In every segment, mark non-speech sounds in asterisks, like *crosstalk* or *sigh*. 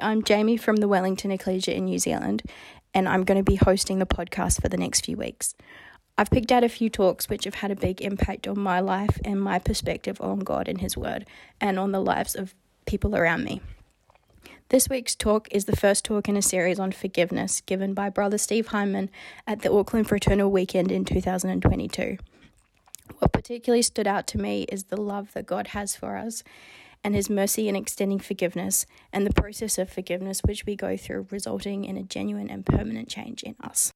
I'm Jaime from the Wellington Ecclesia in New Zealand, and I'm going to be hosting the podcast for the next few weeks. I've picked out a few talks which have had a big impact on my life and my perspective on God and His Word, and on the lives of people around me. This week's talk is the first talk in a series on forgiveness given by Brother Steve Hyndman at the Auckland Fraternal Weekend in 2022. What particularly stood out to me is the love that God has for us and his mercy in extending forgiveness, and the process of forgiveness which we go through, resulting in a genuine and permanent change in us.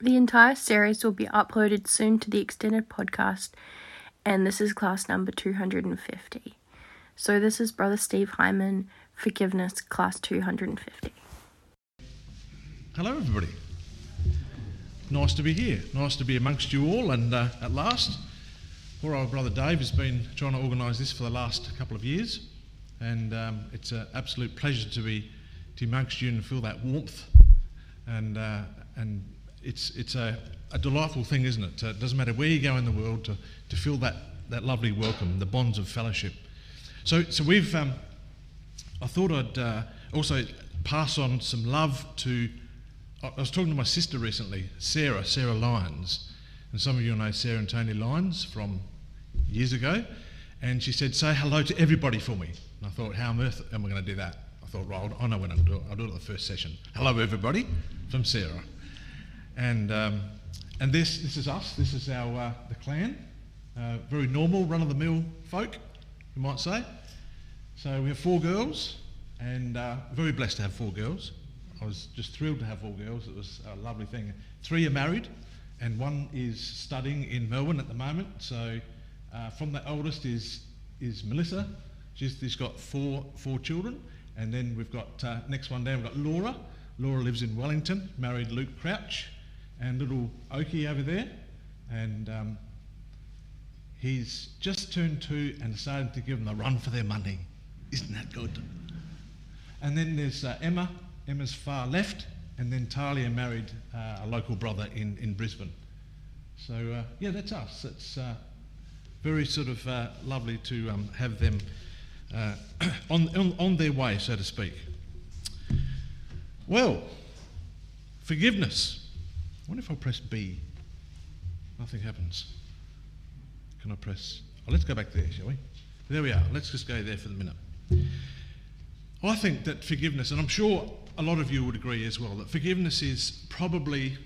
The entire series will be uploaded soon to the extended podcast, and this is class number 250. So, this is Brother Steve Hyndman, Forgiveness, class 250. Hello, everybody. Nice to be here. Nice to be amongst you all, and uh, at last. Poor old brother Dave has been trying to organise this for the last couple of years, and um, it's an absolute pleasure to be to amongst you and feel that warmth, and uh, and it's it's a, a delightful thing, isn't it? it doesn't matter where you go in the world to, to feel that that lovely welcome, the bonds of fellowship. So so we've um, I thought I'd uh, also pass on some love to. I was talking to my sister recently, Sarah, Sarah Lyons and some of you know Sarah and Tony Lyons from years ago. And she said, Say hello to everybody for me. And I thought, How on earth am I going to do that? I thought, Well, I know when I'm doing it. I'll do it at the first session. Hello, everybody, from Sarah. And, um, and this, this is us. This is our uh, the clan. Uh, very normal, run of the mill folk, you might say. So we have four girls, and uh, very blessed to have four girls. I was just thrilled to have four girls. It was a lovely thing. Three are married, and one is studying in Melbourne at the moment. So uh, from the oldest is is Melissa. She's, she's got four four children, and then we've got uh, next one down. We've got Laura. Laura lives in Wellington, married Luke Crouch, and little Oki over there, and um, he's just turned two and decided to give them a run for their money. Isn't that good? And then there's uh, Emma. Emma's far left, and then Talia married uh, a local brother in, in Brisbane. So, uh, yeah, that's us. It's uh, very sort of uh, lovely to um, have them uh, *clears throat* on, on, on their way, so to speak. Well, forgiveness. I wonder if I press B. Nothing happens. Can I press? Oh, let's go back there, shall we? There we are. Let's just go there for the minute. I think that forgiveness, and I'm sure a lot of you would agree as well that forgiveness is probably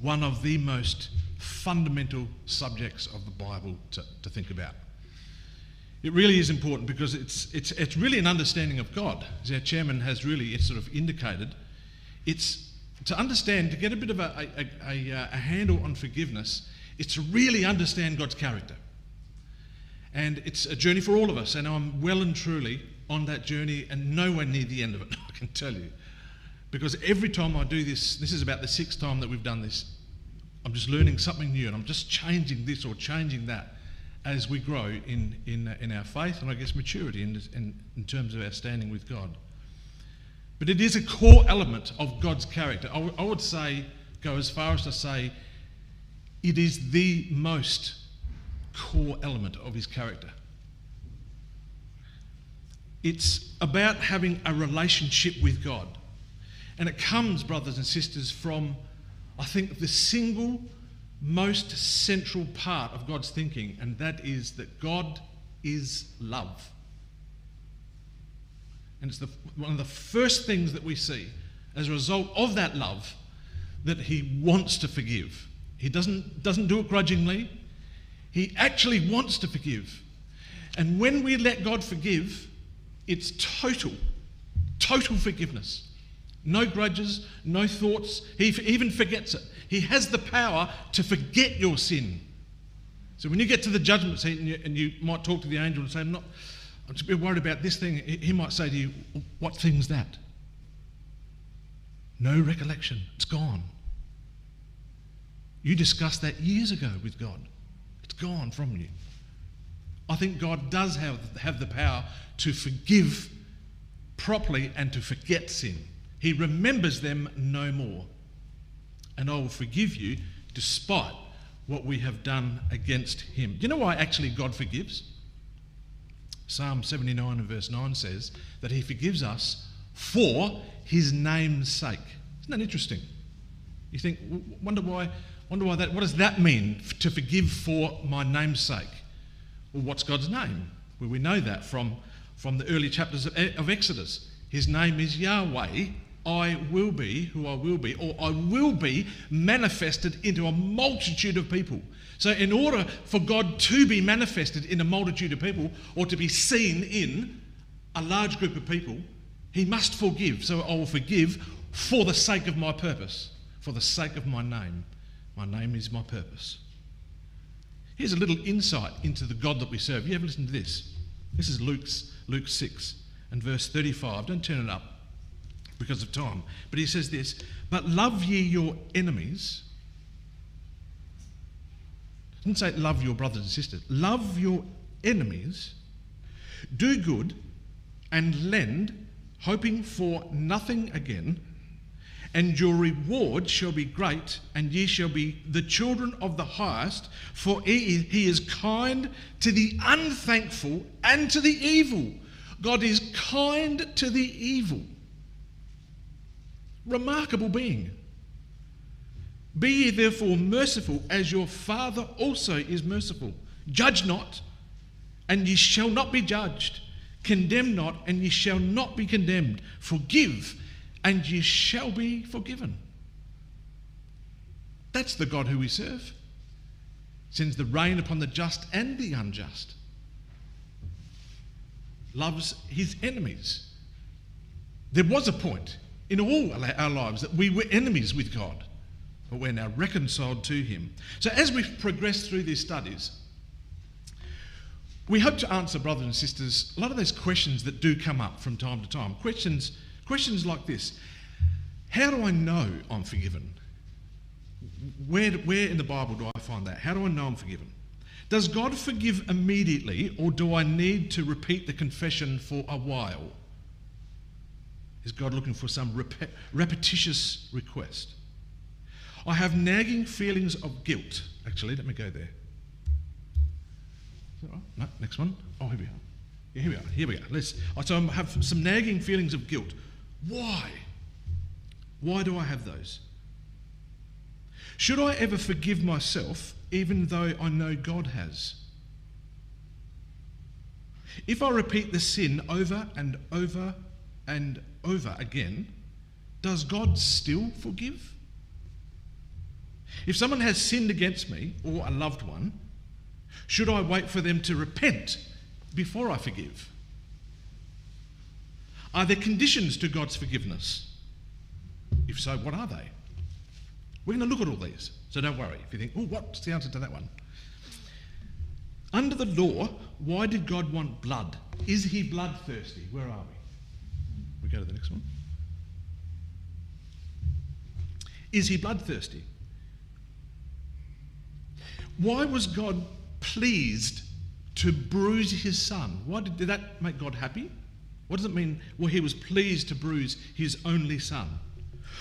one of the most fundamental subjects of the Bible to, to think about. It really is important because it's, it's, it's really an understanding of God, as our chairman has really sort of indicated. It's to understand, to get a bit of a, a, a, uh, a handle on forgiveness, it's to really understand God's character. And it's a journey for all of us, and I'm well and truly on that journey and nowhere near the end of it, *laughs* can tell you. Because every time I do this, this is about the sixth time that we've done this, I'm just learning something new and I'm just changing this or changing that as we grow in, in, uh, in our faith and I guess maturity in, in, in terms of our standing with God. But it is a core element of God's character. I, w- I would say, go as far as to say, it is the most core element of his character. It's about having a relationship with God. And it comes, brothers and sisters, from, I think, the single most central part of God's thinking, and that is that God is love. And it's the, one of the first things that we see as a result of that love that He wants to forgive. He doesn't, doesn't do it grudgingly, He actually wants to forgive. And when we let God forgive, it's total, total forgiveness. No grudges, no thoughts. He even forgets it. He has the power to forget your sin. So when you get to the judgment seat and you, and you might talk to the angel and say, I'm, not, I'm a bit worried about this thing, he might say to you, What thing's that? No recollection. It's gone. You discussed that years ago with God. It's gone from you. I think God does have, have the power to forgive properly and to forget sin. He remembers them no more. And I will forgive you despite what we have done against him. You know why actually God forgives? Psalm 79 and verse 9 says that he forgives us for his name's sake. Isn't that interesting? You think, wonder why, wonder why that, what does that mean to forgive for my name's sake? Well, what's God's name? Well, we know that from, from the early chapters of, of Exodus. His name is Yahweh, I will be who I will be, or I will be manifested into a multitude of people. So, in order for God to be manifested in a multitude of people, or to be seen in a large group of people, He must forgive. So, I will forgive for the sake of my purpose, for the sake of my name. My name is my purpose. Here's a little insight into the God that we serve. You ever listen to this? This is Luke's, Luke 6 and verse 35. Don't turn it up because of time. But he says this But love ye your enemies. It doesn't say love your brothers and sisters. Love your enemies. Do good and lend, hoping for nothing again. And your reward shall be great, and ye shall be the children of the highest, for he is kind to the unthankful and to the evil. God is kind to the evil. Remarkable being. Be ye therefore merciful, as your Father also is merciful. Judge not, and ye shall not be judged. Condemn not, and ye shall not be condemned. Forgive, and ye shall be forgiven. That's the God who we serve. Sends the rain upon the just and the unjust. Loves his enemies. There was a point in all our lives that we were enemies with God, but we're now reconciled to him. So as we progress through these studies, we hope to answer, brothers and sisters, a lot of those questions that do come up from time to time. Questions, questions like this How do I know I'm forgiven? Where, where in the Bible do I find that? How do I know I'm forgiven? Does God forgive immediately, or do I need to repeat the confession for a while? Is God looking for some rep- repetitious request? I have nagging feelings of guilt. Actually, let me go there. Is that right? No, next one. Oh, here we are. Yeah, here we are. Here we are. Let's. So I have some nagging feelings of guilt. Why? Why do I have those? Should I ever forgive myself even though I know God has? If I repeat the sin over and over and over again, does God still forgive? If someone has sinned against me or a loved one, should I wait for them to repent before I forgive? Are there conditions to God's forgiveness? If so, what are they? We're going to look at all these, so don't worry if you think, oh, what's the answer to that one? Under the law, why did God want blood? Is he bloodthirsty? Where are we? We go to the next one. Is he bloodthirsty? Why was God pleased to bruise his son? Why did, did that make God happy? What does it mean? Well, he was pleased to bruise his only son.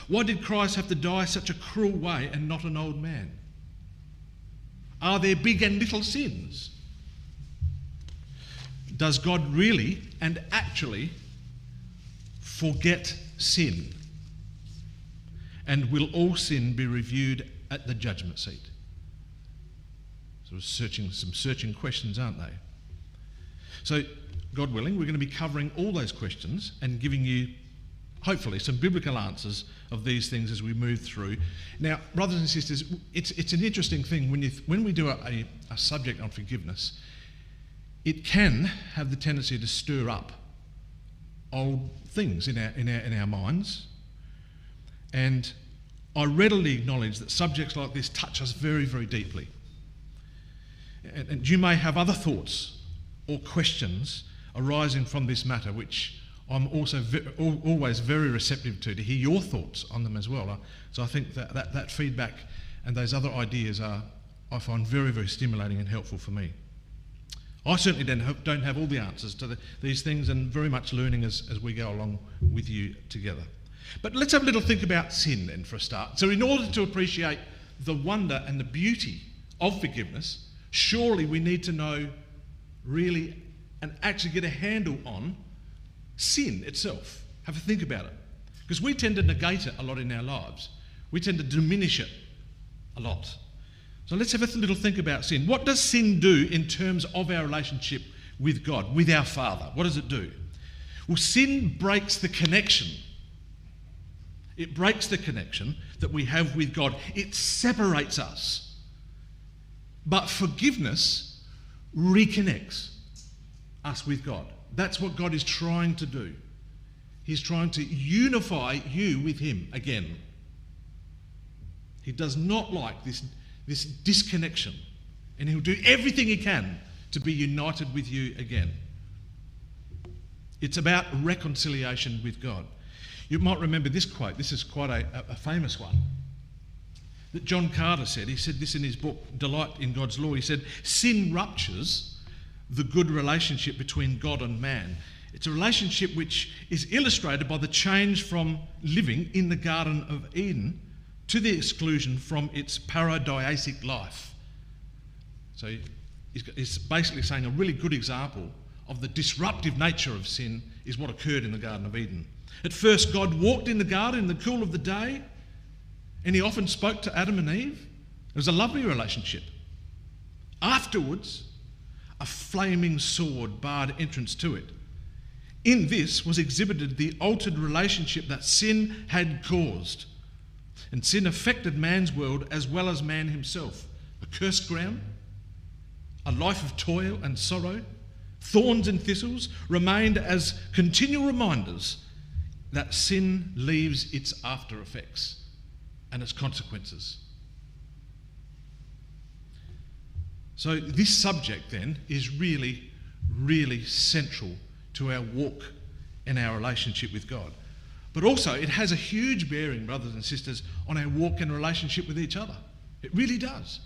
Why did Christ have to die such a cruel way and not an old man? Are there big and little sins? Does God really and actually forget sin? And will all sin be reviewed at the judgment seat? Of searching some searching questions, aren't they? So, God willing, we're going to be covering all those questions and giving you hopefully some biblical answers of these things as we move through. Now, brothers and sisters, it's, it's an interesting thing when, you when we do a, a, a subject on forgiveness, it can have the tendency to stir up old things in our, in our, in our minds. And I readily acknowledge that subjects like this touch us very, very deeply. And, and you may have other thoughts or questions arising from this matter, which I'm also ve- always very receptive to, to hear your thoughts on them as well. Uh, so I think that, that, that feedback and those other ideas are, I find very, very stimulating and helpful for me. I certainly don't have, don't have all the answers to the, these things and very much learning as, as we go along with you together. But let's have a little think about sin then for a start. So, in order to appreciate the wonder and the beauty of forgiveness, surely we need to know really and actually get a handle on sin itself. Have a think about it. Because we tend to negate it a lot in our lives, we tend to diminish it a lot. So let's have a little think about sin. What does sin do in terms of our relationship with God, with our Father? What does it do? Well, sin breaks the connection. It breaks the connection that we have with God. It separates us. But forgiveness reconnects us with God. That's what God is trying to do. He's trying to unify you with Him again. He does not like this, this disconnection, and He'll do everything He can to be united with you again. It's about reconciliation with God. You might remember this quote. This is quite a, a famous one. That John Carter said. He said this in his book, Delight in God's Law. He said, Sin ruptures the good relationship between God and man. It's a relationship which is illustrated by the change from living in the Garden of Eden to the exclusion from its paradisiac life. So he's basically saying a really good example of the disruptive nature of sin is what occurred in the Garden of Eden. At first, God walked in the garden in the cool of the day, and he often spoke to Adam and Eve. It was a lovely relationship. Afterwards, a flaming sword barred entrance to it. In this was exhibited the altered relationship that sin had caused. And sin affected man's world as well as man himself. A cursed ground, a life of toil and sorrow, thorns and thistles remained as continual reminders that sin leaves its after effects and its consequences. So, this subject then is really, really central to our walk and our relationship with God. But also, it has a huge bearing, brothers and sisters, on our walk and relationship with each other. It really does.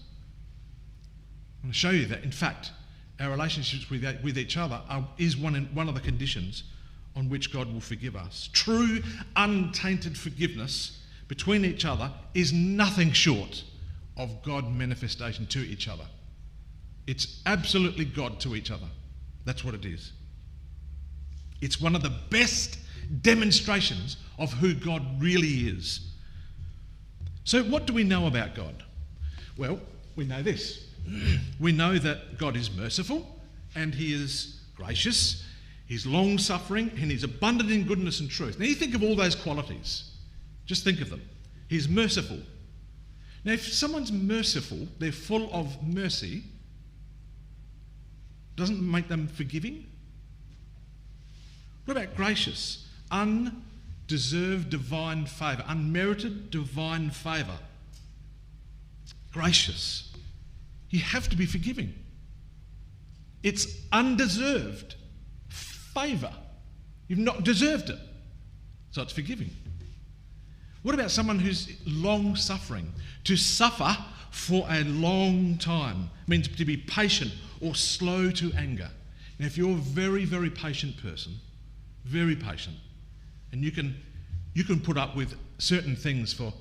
I'm going to show you that. In fact, our relationships with, with each other are, is one, in, one of the conditions on which God will forgive us. True, untainted forgiveness between each other is nothing short of God manifestation to each other. It's absolutely God to each other. That's what it is. It's one of the best demonstrations of who God really is. So, what do we know about God? Well, we know this. *clears throat* we know that God is merciful and He is gracious, He's long suffering, and He's abundant in goodness and truth. Now, you think of all those qualities, just think of them. He's merciful. Now, if someone's merciful, they're full of mercy, doesn't make them forgiving? What about gracious? Undeserved divine favour, unmerited divine favour. Gracious. You have to be forgiving. It's undeserved favour. You've not deserved it. So it's forgiving. What about someone who's long suffering? To suffer for a long time means to be patient or slow to anger. Now, if you're a very, very patient person, very patient, and you can, you can put up with certain things for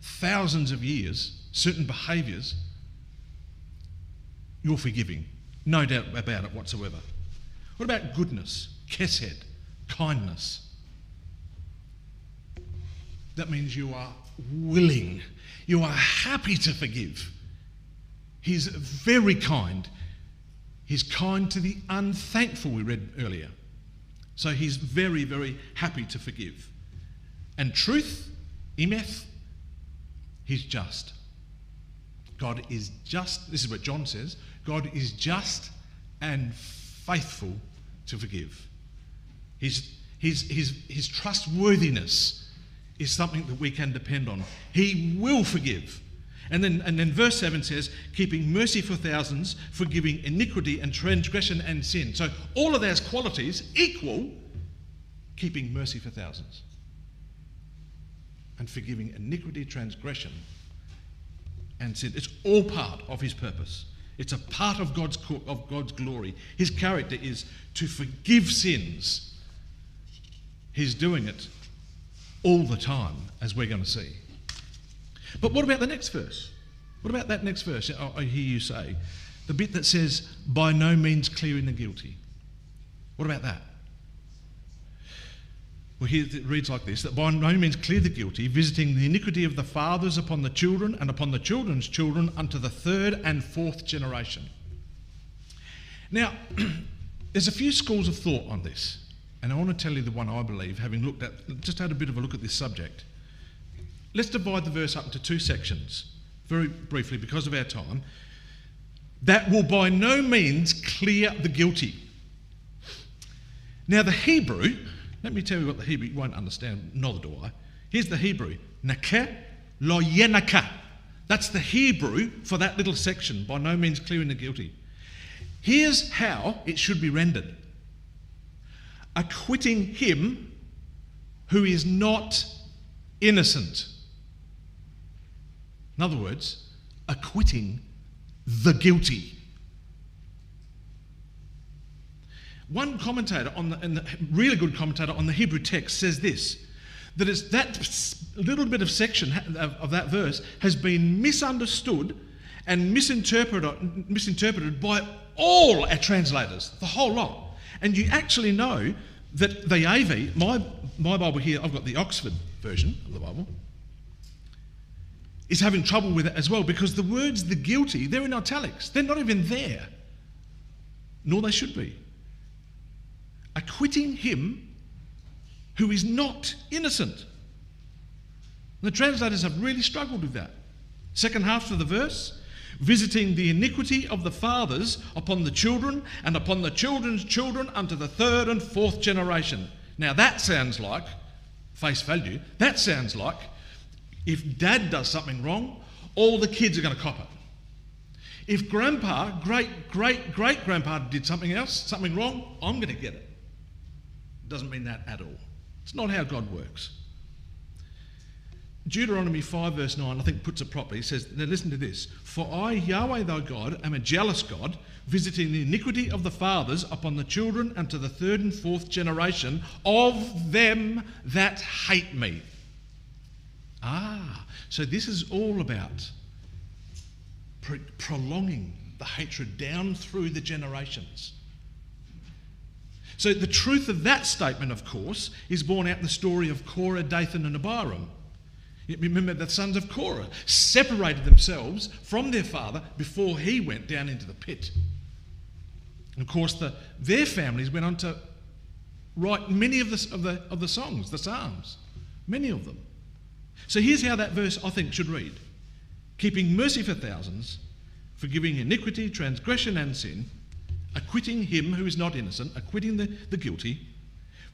thousands of years, certain behaviours, you're forgiving. No doubt about it whatsoever. What about goodness, chesed, kindness? That means you are willing, you are happy to forgive. He's very kind. He's kind to the unthankful, we read earlier. So he's very, very happy to forgive. And truth, emeth, he's just. God is just, this is what John says God is just and faithful to forgive. His, his, his, his trustworthiness is something that we can depend on. He will forgive. And then, and then verse 7 says, keeping mercy for thousands, forgiving iniquity and transgression and sin. So all of those qualities equal keeping mercy for thousands and forgiving iniquity, transgression, and sin. It's all part of his purpose. It's a part of God's, of God's glory. His character is to forgive sins. He's doing it all the time, as we're going to see. But what about the next verse? What about that next verse? I hear you say. The bit that says, by no means clearing the guilty. What about that? Well, here it reads like this that by no means clear the guilty, visiting the iniquity of the fathers upon the children and upon the children's children unto the third and fourth generation. Now, *clears throat* there's a few schools of thought on this, and I want to tell you the one I believe, having looked at, just had a bit of a look at this subject. Let's divide the verse up into two sections, very briefly, because of our time. That will by no means clear the guilty. Now, the Hebrew let me tell you what the Hebrew, you won't understand, neither do I. Here's the Hebrew Nakeh lo yenaka. That's the Hebrew for that little section, by no means clearing the guilty. Here's how it should be rendered acquitting him who is not innocent. In other words, acquitting the guilty. One commentator, on the, and really good commentator on the Hebrew text, says this that it's that little bit of section of, of that verse has been misunderstood and misinterpreted, misinterpreted by all our translators, the whole lot. And you actually know that the AV, my, my Bible here, I've got the Oxford version of the Bible, is having trouble with it as well because the words the guilty, they're in italics. They're not even there, nor they should be acquitting him who is not innocent. The translators have really struggled with that. Second half of the verse visiting the iniquity of the fathers upon the children and upon the children's children unto the third and fourth generation. Now that sounds like, face value, that sounds like if dad does something wrong, all the kids are going to cop it. If grandpa, great, great, great grandpa did something else, something wrong, I'm going to get it It doesn't mean that at all. It's not how God works. Deuteronomy 5, verse 9, I think puts it properly. He says, Now listen to this. For I, Yahweh thy God, am a jealous God, visiting the iniquity of the fathers upon the children unto the third and fourth generation of them that hate me. Ah, so this is all about prolonging the hatred down through the generations. So the truth of that statement, of course, is borne out in the story of Korah, Dathan, and Abiram. Remember, the sons of Korah separated themselves from their father before he went down into the pit. And of course, the, their families went on to write many of the, of, the, of the songs, the Psalms, many of them. So here's how that verse, I think, should read Keeping mercy for thousands, forgiving iniquity, transgression, and sin acquitting him who is not innocent, acquitting the, the guilty,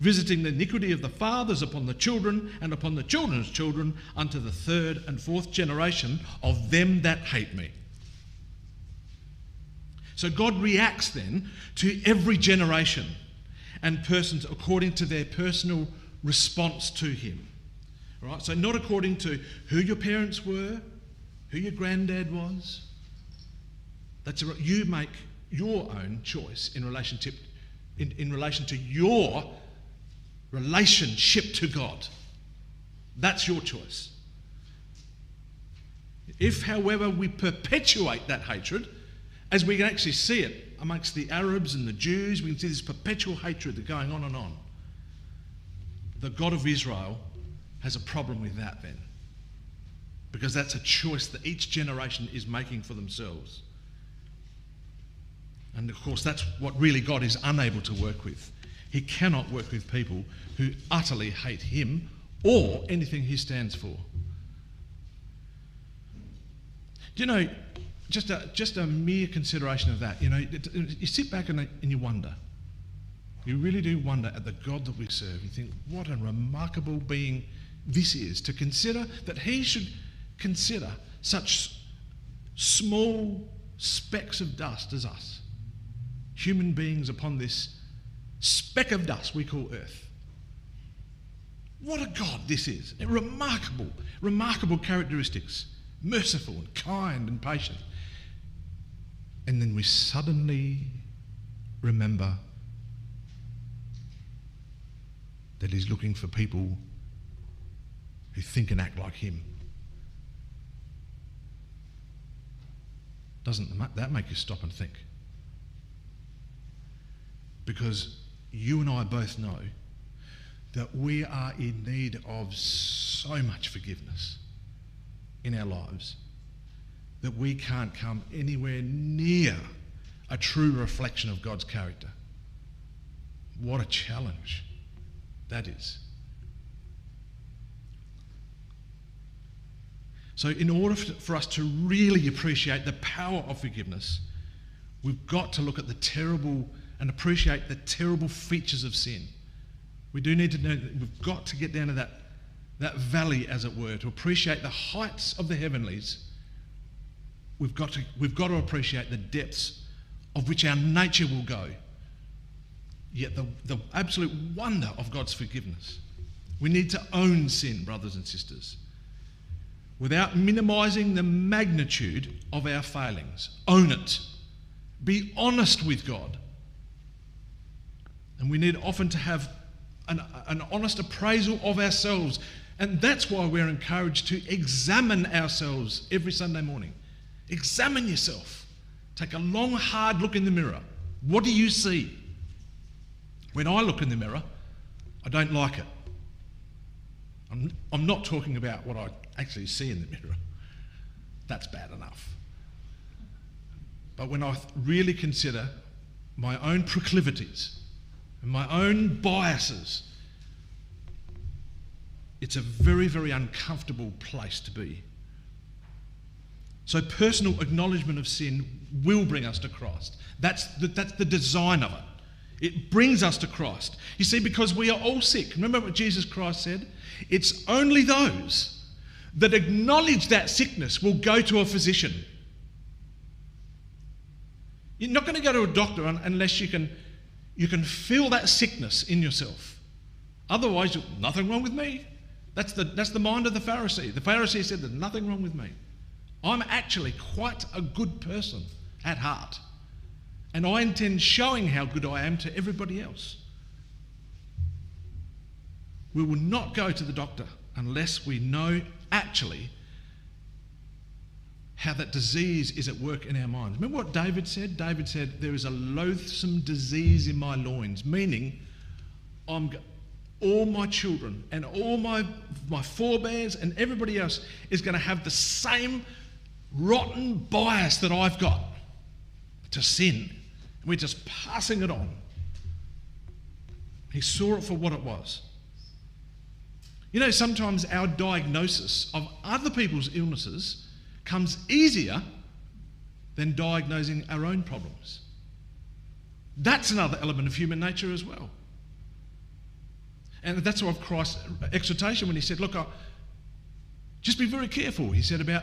visiting the iniquity of the fathers upon the children and upon the children's children unto the third and fourth generation of them that hate me. So God reacts then to every generation and persons according to their personal response to him. All right? So not according to who your parents were, who your granddad was. That's a, you make your own choice in relationship in, in relation to your relationship to God. That's your choice. If, however, we perpetuate that hatred, as we can actually see it amongst the Arabs and the Jews, we can see this perpetual hatred going on and on. The God of Israel has a problem with that then. Because that's a choice that each generation is making for themselves. And of course, that's what really God is unable to work with. He cannot work with people who utterly hate Him or anything He stands for. Do you know, just a, just a mere consideration of that, you know, you sit back and, and you wonder. You really do wonder at the God that we serve. You think, what a remarkable being this is to consider that he should consider such small specks of dust as us, human beings upon this speck of dust we call earth. What a God this is. Remarkable, remarkable characteristics. Merciful and kind and patient. And then we suddenly remember that He's looking for people who think and act like Him. Doesn't that make you stop and think? Because you and I both know that we are in need of so much forgiveness in our lives that we can't come anywhere near a true reflection of God's character. What a challenge that is. So, in order for us to really appreciate the power of forgiveness, we've got to look at the terrible and appreciate the terrible features of sin. We do need to know that we've got to get down to that, that valley, as it were, to appreciate the heights of the heavenlies. We've got, to, we've got to appreciate the depths of which our nature will go. Yet the, the absolute wonder of God's forgiveness. We need to own sin, brothers and sisters without minimizing the magnitude of our failings. Own it. Be honest with God. And we need often to have an, an honest appraisal of ourselves. And that's why we're encouraged to examine ourselves every Sunday morning. Examine yourself. Take a long, hard look in the mirror. What do you see? When I look in the mirror, I don't like it. I'm, I'm not talking about what I actually see in the mirror. That's bad enough. But when I really consider my own proclivities and my own biases, it's a very, very uncomfortable place to be. So, personal acknowledgement of sin will bring us to Christ. That's the, that's the design of it. It brings us to Christ. You see, because we are all sick. Remember what Jesus Christ said? It's only those that acknowledge that sickness will go to a physician. You're not going to go to a doctor unless you can, you can feel that sickness in yourself. Otherwise, nothing wrong with me. That's the, that's the mind of the Pharisee. The Pharisee said, There's nothing wrong with me. I'm actually quite a good person at heart. And I intend showing how good I am to everybody else. We will not go to the doctor unless we know actually how that disease is at work in our minds. Remember what David said? David said, There is a loathsome disease in my loins, meaning I'm, all my children and all my, my forebears and everybody else is going to have the same rotten bias that I've got to sin. We're just passing it on. He saw it for what it was. You know, sometimes our diagnosis of other people's illnesses comes easier than diagnosing our own problems. That's another element of human nature as well. And that's why Christ's exhortation when he said, Look, I, just be very careful, he said, about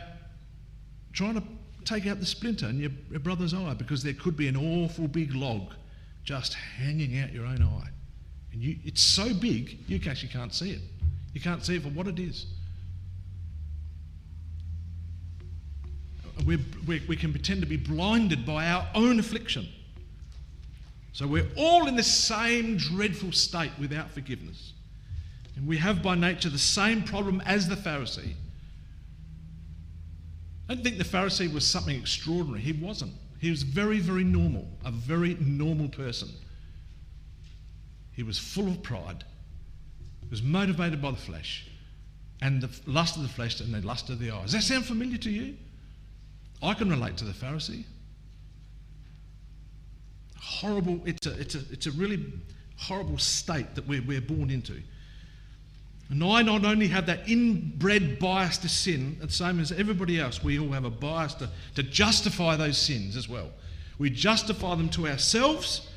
trying to take out the splinter in your, your brother's eye because there could be an awful big log just hanging out your own eye. And you, it's so big, you actually can't see it. You can't see it for what it is. We we can pretend to be blinded by our own affliction. So we're all in the same dreadful state without forgiveness. And we have by nature the same problem as the Pharisee. I don't think the Pharisee was something extraordinary. He wasn't. He was very, very normal, a very normal person. He was full of pride he was motivated by the flesh and the lust of the flesh and the lust of the eyes. Does that sound familiar to you? I can relate to the Pharisee. Horrible, it's a, it's a, it's a really horrible state that we're, we're born into. And I not only have that inbred bias to sin, the same as everybody else, we all have a bias to, to justify those sins as well. We justify them to ourselves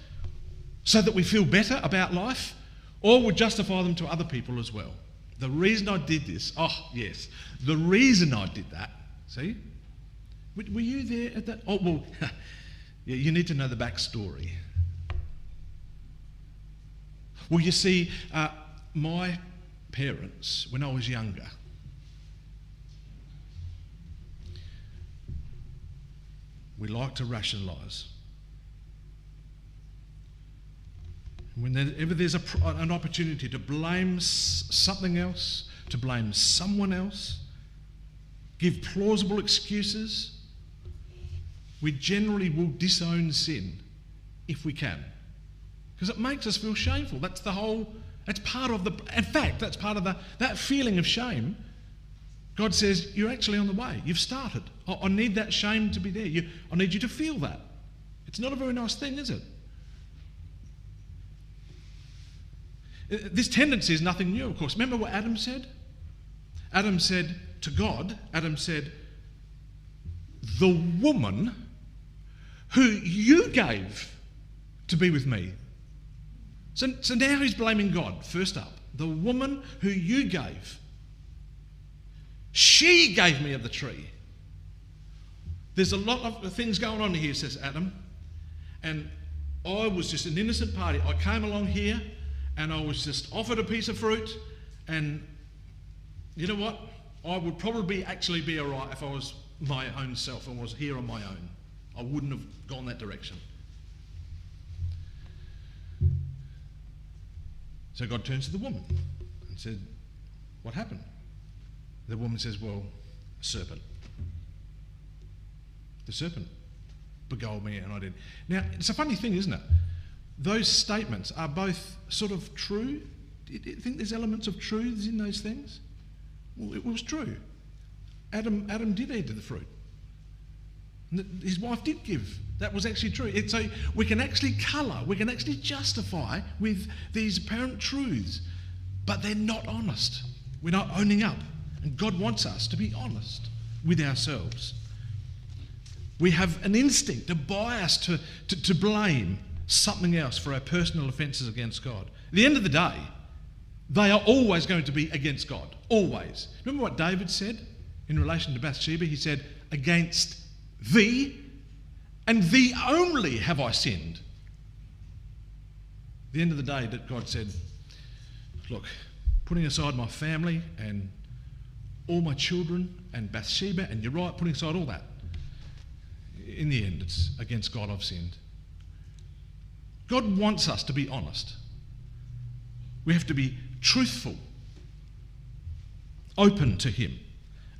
so that we feel better about life, or we justify them to other people as well. The reason I did this, oh, yes, the reason I did that, see? Were you there at that? Oh, well, *laughs* yeah, you need to know the backstory. Well, you see, uh, my parents, when I was younger, we like to rationalise. Whenever there's a, an opportunity to blame something else, to blame someone else, give plausible excuses, we generally will disown sin if we can. Because it makes us feel shameful. That's the whole, that's part of the, in fact, that's part of the, that feeling of shame. God says, You're actually on the way. You've started. I, I need that shame to be there. You, I need you to feel that. It's not a very nice thing, is it? Uh, This tendency is nothing new, of course. Remember what Adam said? Adam said to God, Adam said, The woman who you gave to be with me. So, so now he's blaming God, first up. The woman who you gave. She gave me of the tree. There's a lot of things going on here, says Adam. And I was just an innocent party. I came along here and I was just offered a piece of fruit. And you know what? I would probably actually be all right if I was my own self and was here on my own. I wouldn't have gone that direction. So God turns to the woman and said, What happened? The woman says, Well, a serpent. The serpent beguiled me and I did. Now, it's a funny thing, isn't it? Those statements are both sort of true. Do you think there's elements of truths in those things? Well, it was true. Adam, Adam did eat of the fruit. His wife did give. That was actually true. It's so we can actually colour, we can actually justify with these apparent truths, but they're not honest. We're not owning up. And God wants us to be honest with ourselves. We have an instinct, a bias to, to, to blame something else for our personal offences against God. At the end of the day, they are always going to be against God. Always. Remember what David said in relation to Bathsheba? He said, Against thee and thee only have I sinned. At the end of the day, that God said, Look, putting aside my family and all my children and Bathsheba and Uriah, putting aside all that, in the end, it's against God I've sinned. God wants us to be honest. We have to be truthful, open to Him.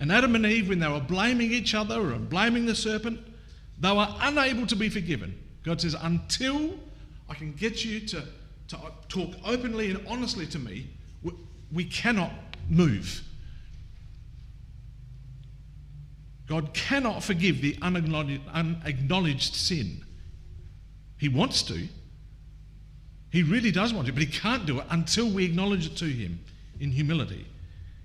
And Adam and Eve, when they were blaming each other and blaming the serpent, they were unable to be forgiven. God says, until I can get you to, to talk openly and honestly to me, we, we cannot move. God cannot forgive the unacknowledged, unacknowledged sin. He wants to. He really does want to, but he can't do it until we acknowledge it to him in humility.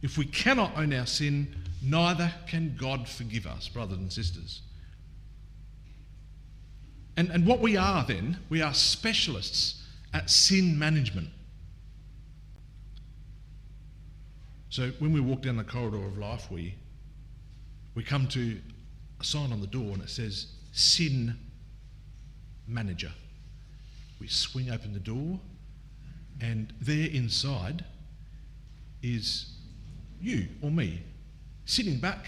If we cannot own our sin, neither can God forgive us, brothers and sisters. And, and what we are then, we are specialists at sin management. So when we walk down the corridor of life, we, we come to a sign on the door and it says Sin Manager. We swing open the door, and there inside is you or me sitting back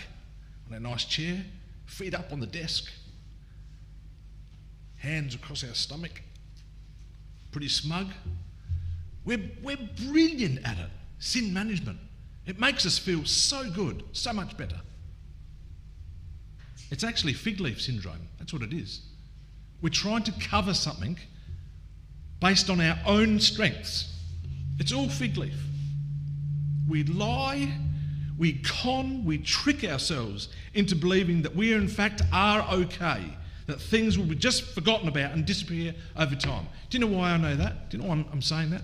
on a nice chair, feet up on the desk, hands across our stomach, pretty smug. We're, we're brilliant at it, sin management. It makes us feel so good, so much better. It's actually fig leaf syndrome. That's what it is. We're trying to cover something based on our own strengths. It's all fig leaf. We lie, we con, we trick ourselves into believing that we, in fact, are okay, that things will be just forgotten about and disappear over time. Do you know why I know that? Do you know why I'm, I'm saying that?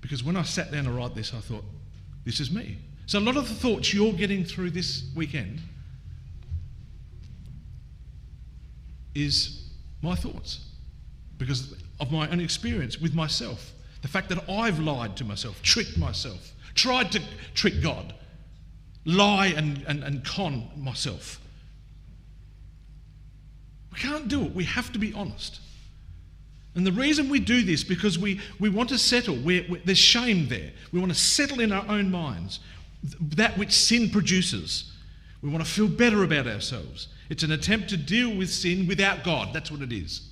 Because when I sat down to write this, I thought, this is me. So a lot of the thoughts you're getting through this weekend is my thoughts because of my own experience with myself. The fact that I've lied to myself, tricked myself, tried to trick God, lie and, and, and con myself. We can't do it. We have to be honest. And the reason we do this because we, we want to settle. We're, we there's shame there. We want to settle in our own minds that which sin produces. We want to feel better about ourselves. It's an attempt to deal with sin without God. That's what it is.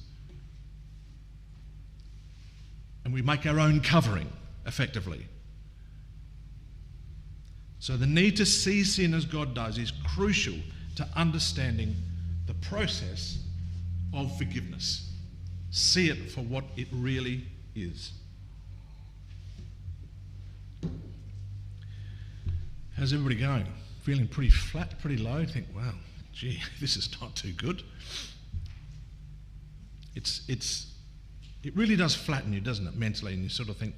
And we make our own covering, effectively. So the need to see sin as God does is crucial to understanding the process of forgiveness. See it for what it really is. How's everybody going? Feeling pretty flat, pretty low? Think, wow, gee, *laughs* this is not too good. It's, it's, it really does flatten you, doesn't it, mentally? And you sort of think,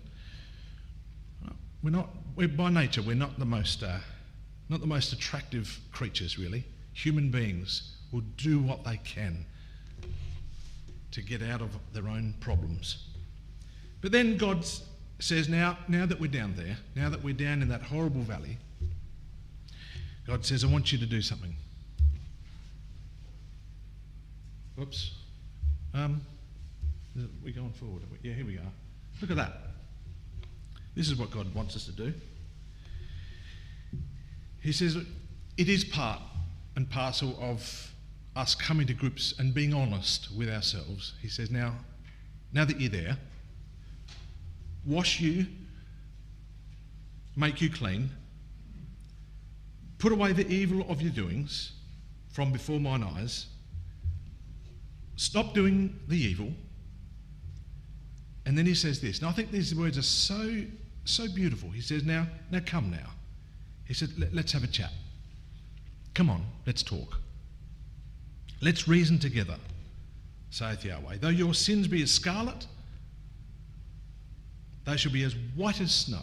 we're not, we're by nature, we're not the most, uh, not the most attractive creatures, really. Human beings will do what they can to get out of their own problems. But then God says, now, now that we're down there, now that we're down in that horrible valley, God says, I want you to do something. Whoops. Um, we're going forward. Yeah, here we are. Look at that. This is what God wants us to do. He says, it is part and parcel of us coming to groups and being honest with ourselves. He says, now, now that you're there, wash you, make you clean, put away the evil of your doings from before mine eyes, stop doing the evil. And then he says this. Now I think these words are so so beautiful. He says, Now, now come now. He said, Let's have a chat. Come on, let's talk. Let's reason together, saith Yahweh. Though your sins be as scarlet, they shall be as white as snow.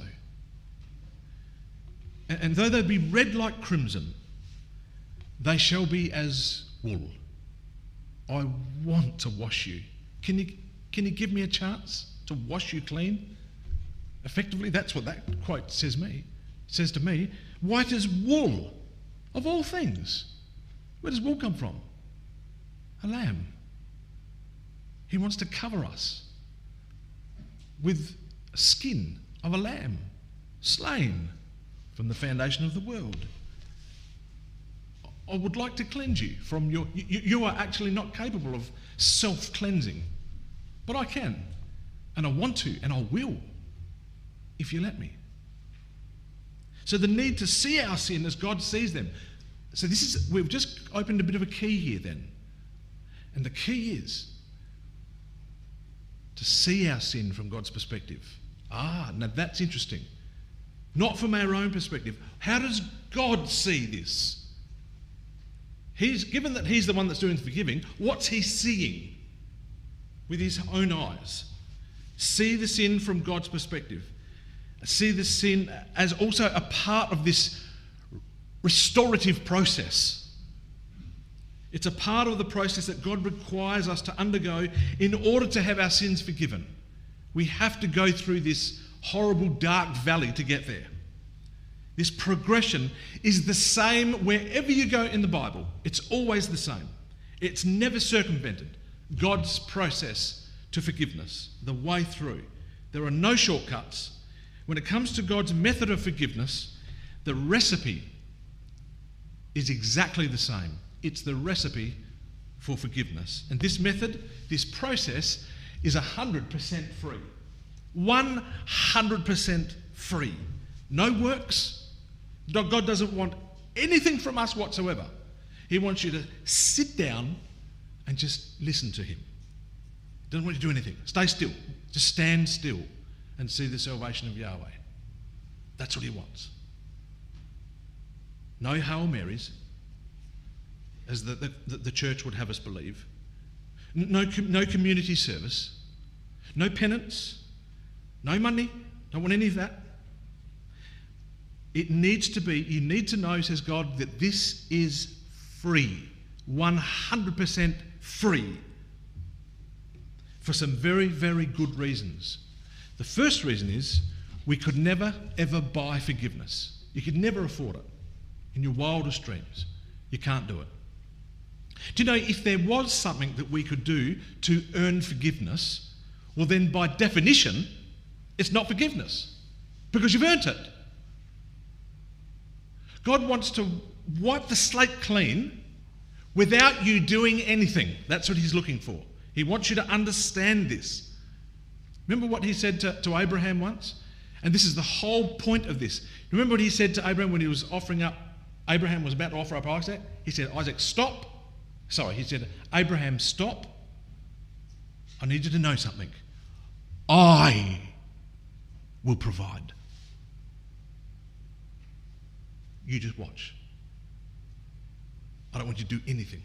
And, and though they be red like crimson, they shall be as wool. I want to wash you. Can you, can you give me a chance to wash you clean? Effectively, that's what that quote says me. Says to me, white as wool, of all things. Where does wool come from? A lamb. He wants to cover us with skin of a lamb, slain from the foundation of the world. I would like to cleanse you from your. You, you are actually not capable of self cleansing, but I can, and I want to, and I will if you let me. So the need to see our sin as God sees them. So this is we've just opened a bit of a key here then. And the key is to see our sin from God's perspective. Ah, now that's interesting. Not from our own perspective. How does God see this? He's given that he's the one that's doing the forgiving, what's he seeing with his own eyes? See the sin from God's perspective see the sin as also a part of this restorative process. It's a part of the process that God requires us to undergo in order to have our sins forgiven. We have to go through this horrible dark valley to get there. This progression is the same wherever you go in the Bible. It's always the same. It's never circumvented. God's process to forgiveness, the way through. There are no shortcuts. When it comes to God's method of forgiveness, the recipe is exactly the same. It's the recipe for forgiveness. And this method, this process, is 100% free. 100% free. No works. God doesn't want anything from us whatsoever. He wants you to sit down and just listen to Him. Doesn't want you to do anything. Stay still. Just stand still and see the salvation of Yahweh. That's what he wants. No Hail Marys, as the, the, the church would have us believe. No, no community service. No penance. No money. Don't want any of that. It needs to be, you need to know, says God, that this is free. 100% free. For some very, very good reasons. The first reason is we could never, ever buy forgiveness. You could never afford it in your wildest dreams. You can't do it. Do you know if there was something that we could do to earn forgiveness, well, then by definition, it's not forgiveness because you've earned it. God wants to wipe the slate clean without you doing anything. That's what He's looking for. He wants you to understand this. Remember what He said to, to Abraham once? And this is the whole point of this. Remember what He said to Abraham when he was offering up, Abraham was about to offer up Isaac? He said, Isaac, stop. Sorry, he said, Abraham, stop. I need you to know something. I will provide. You just watch. I don't want you to do anything.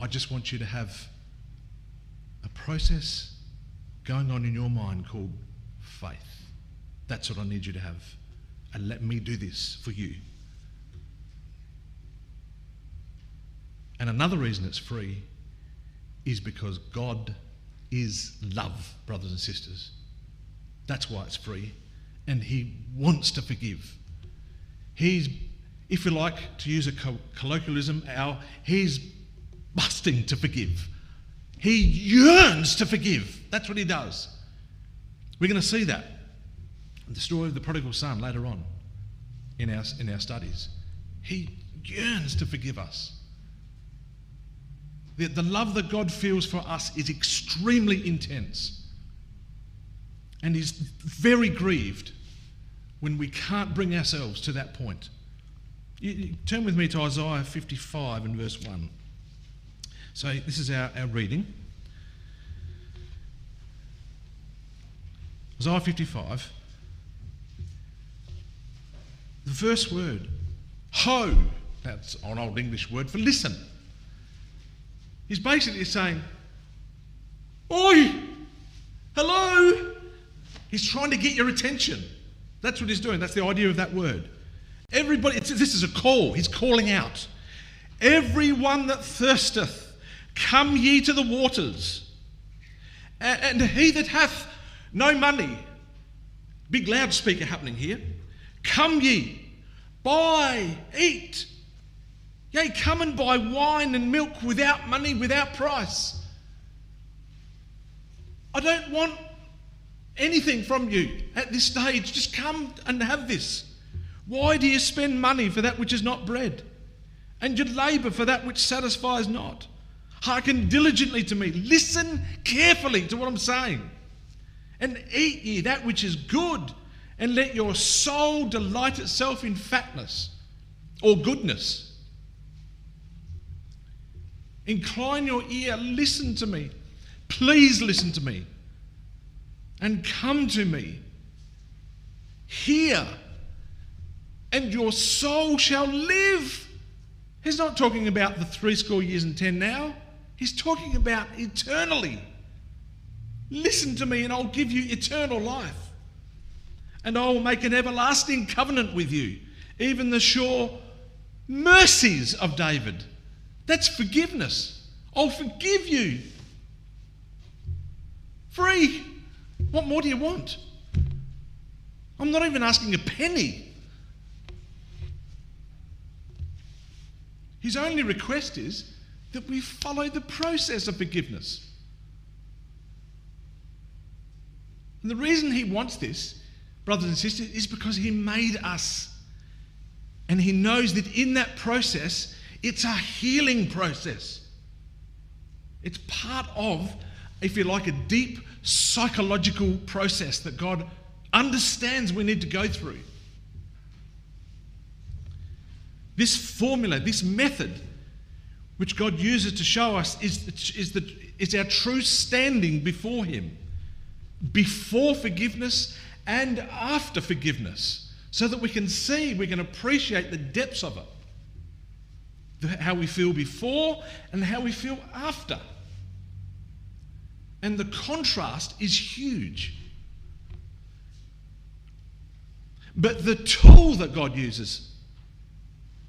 I just want you to have process going on in your mind called faith. That's what I need you to have. And let me do this for you. And another reason it's free is because God is love, brothers and sisters. That's why it's free. And He wants to forgive. He's, if you like to use a colloquialism, our, He's busting to forgive. He yearns to forgive. That's what He does. We're going to see that. In the story of the prodigal son later on in our, in our studies. He yearns to forgive us. The, the love that God feels for us is extremely intense. And He's very grieved when we can't bring ourselves to that point. You, you, turn with me to Isaiah 55 and verse 1. So, this is our, our reading. Isaiah 55. The first word, ho, that's an old English word for listen. He's basically saying, Oi! Hello! He's trying to get your attention. That's what he's doing. That's the idea of that word. Everybody, this is a call. He's calling out. Everyone that thirsteth, come ye to the waters. And he that hath no money, big loudspeaker happening here, come ye, buy, eat. Yea, come and buy wine and milk without money, without price. I don't want anything from you at this stage. Just come and have this. Why do you spend money for that which is not bread? And you labour for that which satisfies not? Hearken diligently to me. Listen carefully to what I'm saying. And eat ye that which is good, and let your soul delight itself in fatness or goodness Incline your ear, listen to me. Please listen to me. And come to me. Hear, and your soul shall live. He's not talking about the three score years and ten now. He's talking about eternally. Listen to me, and I'll give you eternal life. And I will make an everlasting covenant with you, even the sure mercies of David that's forgiveness. I'll forgive you. Free. What more do you want? I'm not even asking a penny. His only request is that we follow the process of forgiveness. And the reason he wants this, brothers and sisters, is because he made us. And he knows that in that process, it's a healing process. It's part of, if you like, a deep psychological process that God understands we need to go through. This formula, this method, which God uses to show us, is, is, the, is our true standing before Him, before forgiveness and after forgiveness, so that we can see, we can appreciate the depths of it how we feel before and how we feel after. And the contrast is huge. But the tool that God uses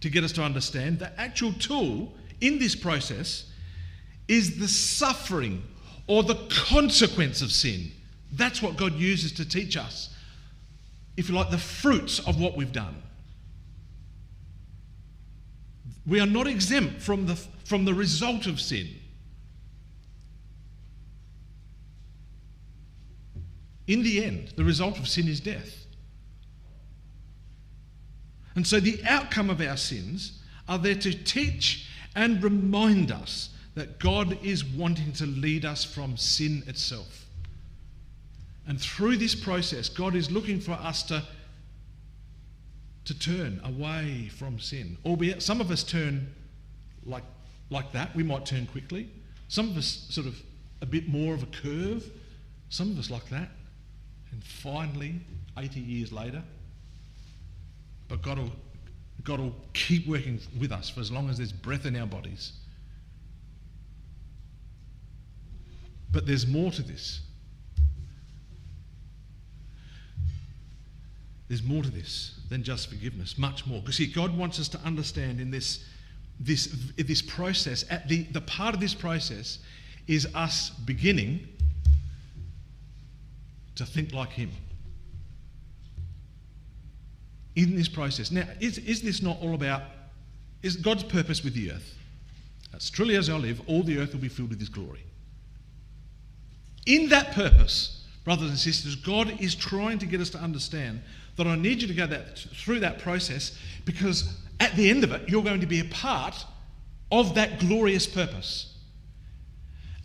to get us to understand, the actual tool in this process, is the suffering or the consequence of sin. That's what God uses to teach us, if you like, the fruits of what we've done. We are not exempt from the, from the result of sin. In the end, the result of sin is death. And so the outcome of our sins are there to teach and remind us that God is wanting to lead us from sin itself. And through this process, God is looking for us to, to turn away from sin. Albeit some of us turn like, like that, we might turn quickly. Some of us sort of a bit more of a curve. Some of us like that. And finally, 80 years later, but God will, God will keep working with us for as long as there's breath in our bodies. But there's more to this. There's more to this than just forgiveness, much more. Because see, God wants us to understand in this, this, this process, at the, the part of this process is us beginning to think like Him. In this process. Now, is, is this not all about, is God's purpose with the earth? As truly as I live, all the earth will be filled with His glory. In that purpose, brothers and sisters, God is trying to get us to understand that I need you to go that, through that process because at the end of it, you're going to be a part of that glorious purpose.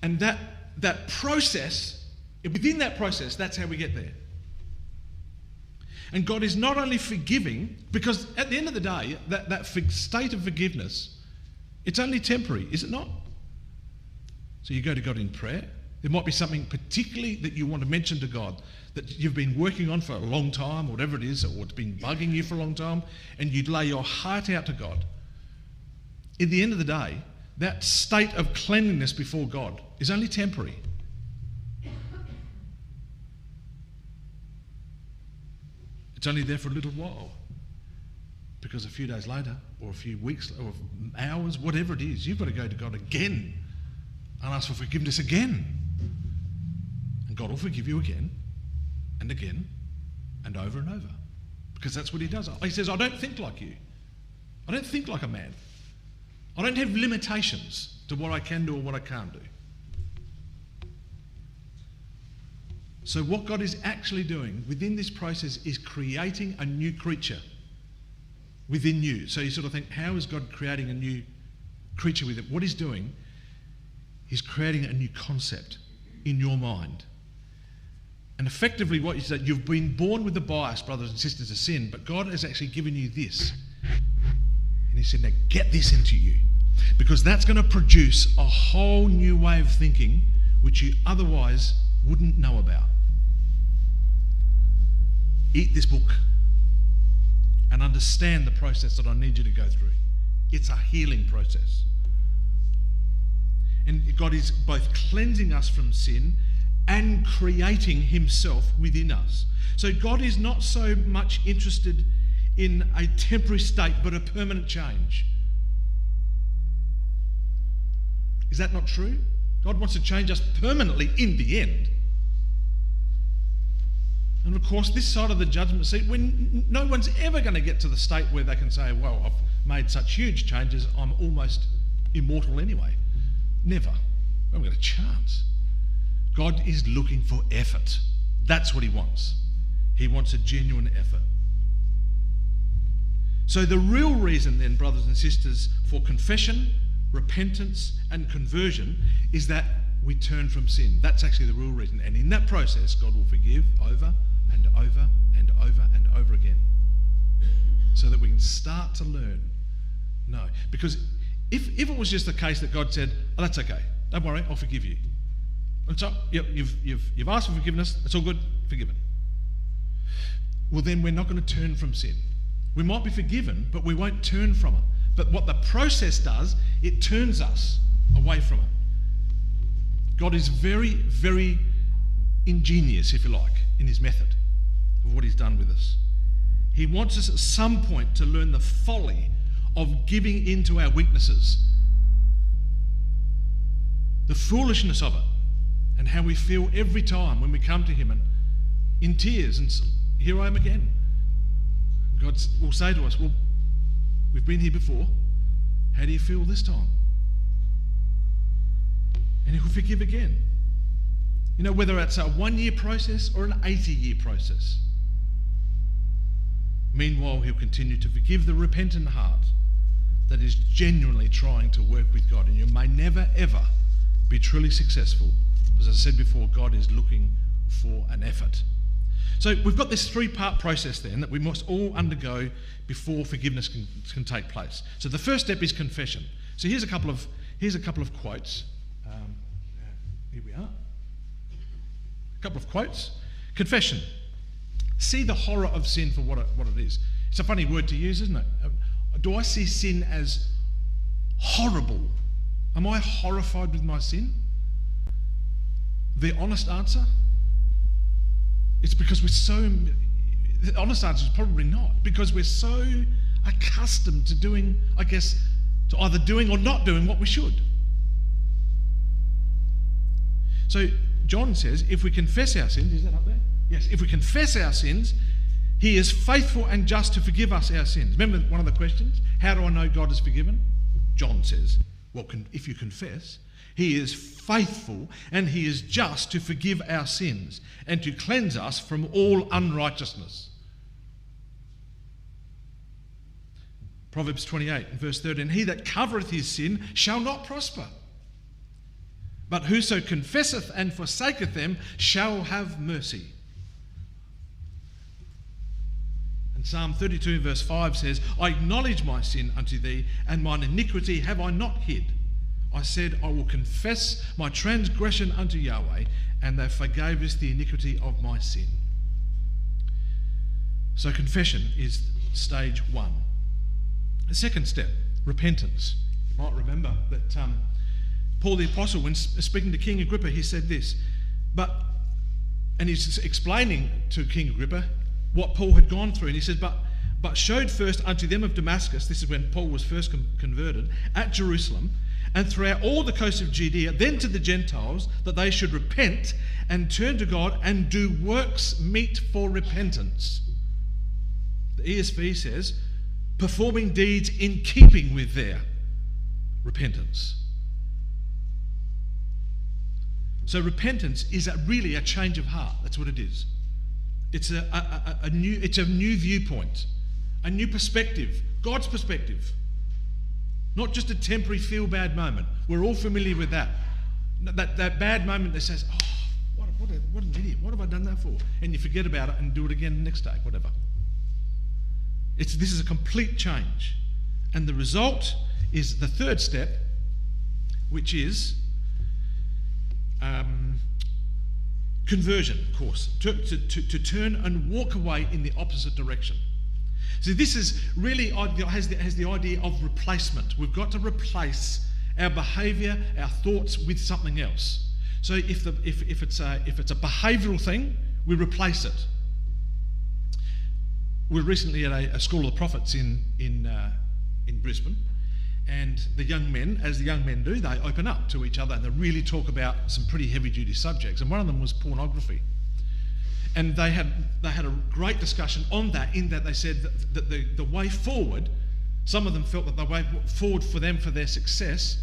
And that, that process, within that process, that's how we get there. And God is not only forgiving, because at the end of the day, that, that state of forgiveness, it's only temporary, is it not? So you go to God in prayer, there might be something particularly that you want to mention to God that you've been working on for a long time, whatever it is, or it's been bugging you for a long time, and you'd lay your heart out to God. At the end of the day, that state of cleanliness before God is only temporary. It's only there for a little while. Because a few days later, or a few weeks, or hours, whatever it is, you've got to go to God again and ask for forgiveness again. And God will forgive you again and again and over and over. Because that's what he does. He says, I don't think like you. I don't think like a man. I don't have limitations to what I can do or what I can't do. So, what God is actually doing within this process is creating a new creature within you. So, you sort of think, how is God creating a new creature with it? What He's doing, is creating a new concept in your mind. And effectively, what you said, you've been born with the bias, brothers and sisters, of sin, but God has actually given you this. And He said, now get this into you. Because that's going to produce a whole new way of thinking which you otherwise wouldn't know about. Eat this book and understand the process that I need you to go through. It's a healing process. And God is both cleansing us from sin and creating himself within us. So God is not so much interested in a temporary state, but a permanent change. Is that not true? God wants to change us permanently in the end. And of course, this side of the judgment seat, when no one's ever going to get to the state where they can say, Well, I've made such huge changes, I'm almost immortal anyway. Never. Haven't got a chance. God is looking for effort. That's what He wants. He wants a genuine effort. So, the real reason, then, brothers and sisters, for confession, repentance, and conversion is that we turn from sin. That's actually the real reason. And in that process, God will forgive over and over and over and over again so that we can start to learn. No. Because if, if it was just the case that God said, oh, that's okay, don't worry, I'll forgive you. And so you've, you've, you've asked for forgiveness, it's all good, forgiven. Well, then we're not going to turn from sin. We might be forgiven, but we won't turn from it. But what the process does, it turns us away from it. God is very, very ingenious, if you like, in his method of what he's done with us. He wants us at some point to learn the folly of giving in to our weaknesses, the foolishness of it, and how we feel every time when we come to Him and in tears, and here I am again. God will say to us, Well, we've been here before. How do you feel this time? And He'll forgive again. You know, whether it's a one year process or an 80 year process. Meanwhile, He'll continue to forgive the repentant heart that is genuinely trying to work with God. And you may never, ever be truly successful. As I said before, God is looking for an effort. So we've got this three part process then that we must all undergo before forgiveness can, can take place. So the first step is confession. So here's a couple of, here's a couple of quotes. Um, here we are. A couple of quotes. Confession. See the horror of sin for what it, what it is. It's a funny word to use, isn't it? Uh, do I see sin as horrible? Am I horrified with my sin? The honest answer? It's because we're so. The honest answer is probably not, because we're so accustomed to doing, I guess, to either doing or not doing what we should. So John says, if we confess our sins, is that up there? Yes, if we confess our sins, he is faithful and just to forgive us our sins. Remember one of the questions? How do I know God is forgiven? John says, well, if you confess, he is faithful and he is just to forgive our sins and to cleanse us from all unrighteousness. Proverbs 28, verse 13 He that covereth his sin shall not prosper, but whoso confesseth and forsaketh them shall have mercy. And Psalm 32, verse 5 says, I acknowledge my sin unto thee, and mine iniquity have I not hid. I said, I will confess my transgression unto Yahweh, and thou forgavest the iniquity of my sin. So, confession is stage one. The second step, repentance. You might remember that um, Paul the Apostle, when speaking to King Agrippa, he said this, but, and he's explaining to King Agrippa, what Paul had gone through. And he says, But but showed first unto them of Damascus, this is when Paul was first converted, at Jerusalem, and throughout all the coast of Judea, then to the Gentiles, that they should repent and turn to God and do works meet for repentance. The ESV says, performing deeds in keeping with their repentance. So repentance is a, really a change of heart. That's what it is. It's a, a, a, new, it's a new viewpoint, a new perspective, God's perspective. Not just a temporary feel bad moment. We're all familiar with that. That, that bad moment that says, oh, what, what, a, what an idiot. What have I done that for? And you forget about it and do it again the next day, whatever. It's, this is a complete change. And the result is the third step, which is um, conversion, of course, to, to, to, turn and walk away in the opposite direction. So this is really has the, has the idea of replacement. We've got to replace our behaviour, our thoughts with something else. So if, the, if, if, it's a, if it's a behavioural thing, we replace it. We are recently at a, a School of the Prophets in, in, uh, in Brisbane, and the young men, as the young men do, they open up to each other and they really talk about some pretty heavy duty subjects. And one of them was pornography. And they had, they had a great discussion on that, in that they said that, that the, the way forward, some of them felt that the way forward for them for their success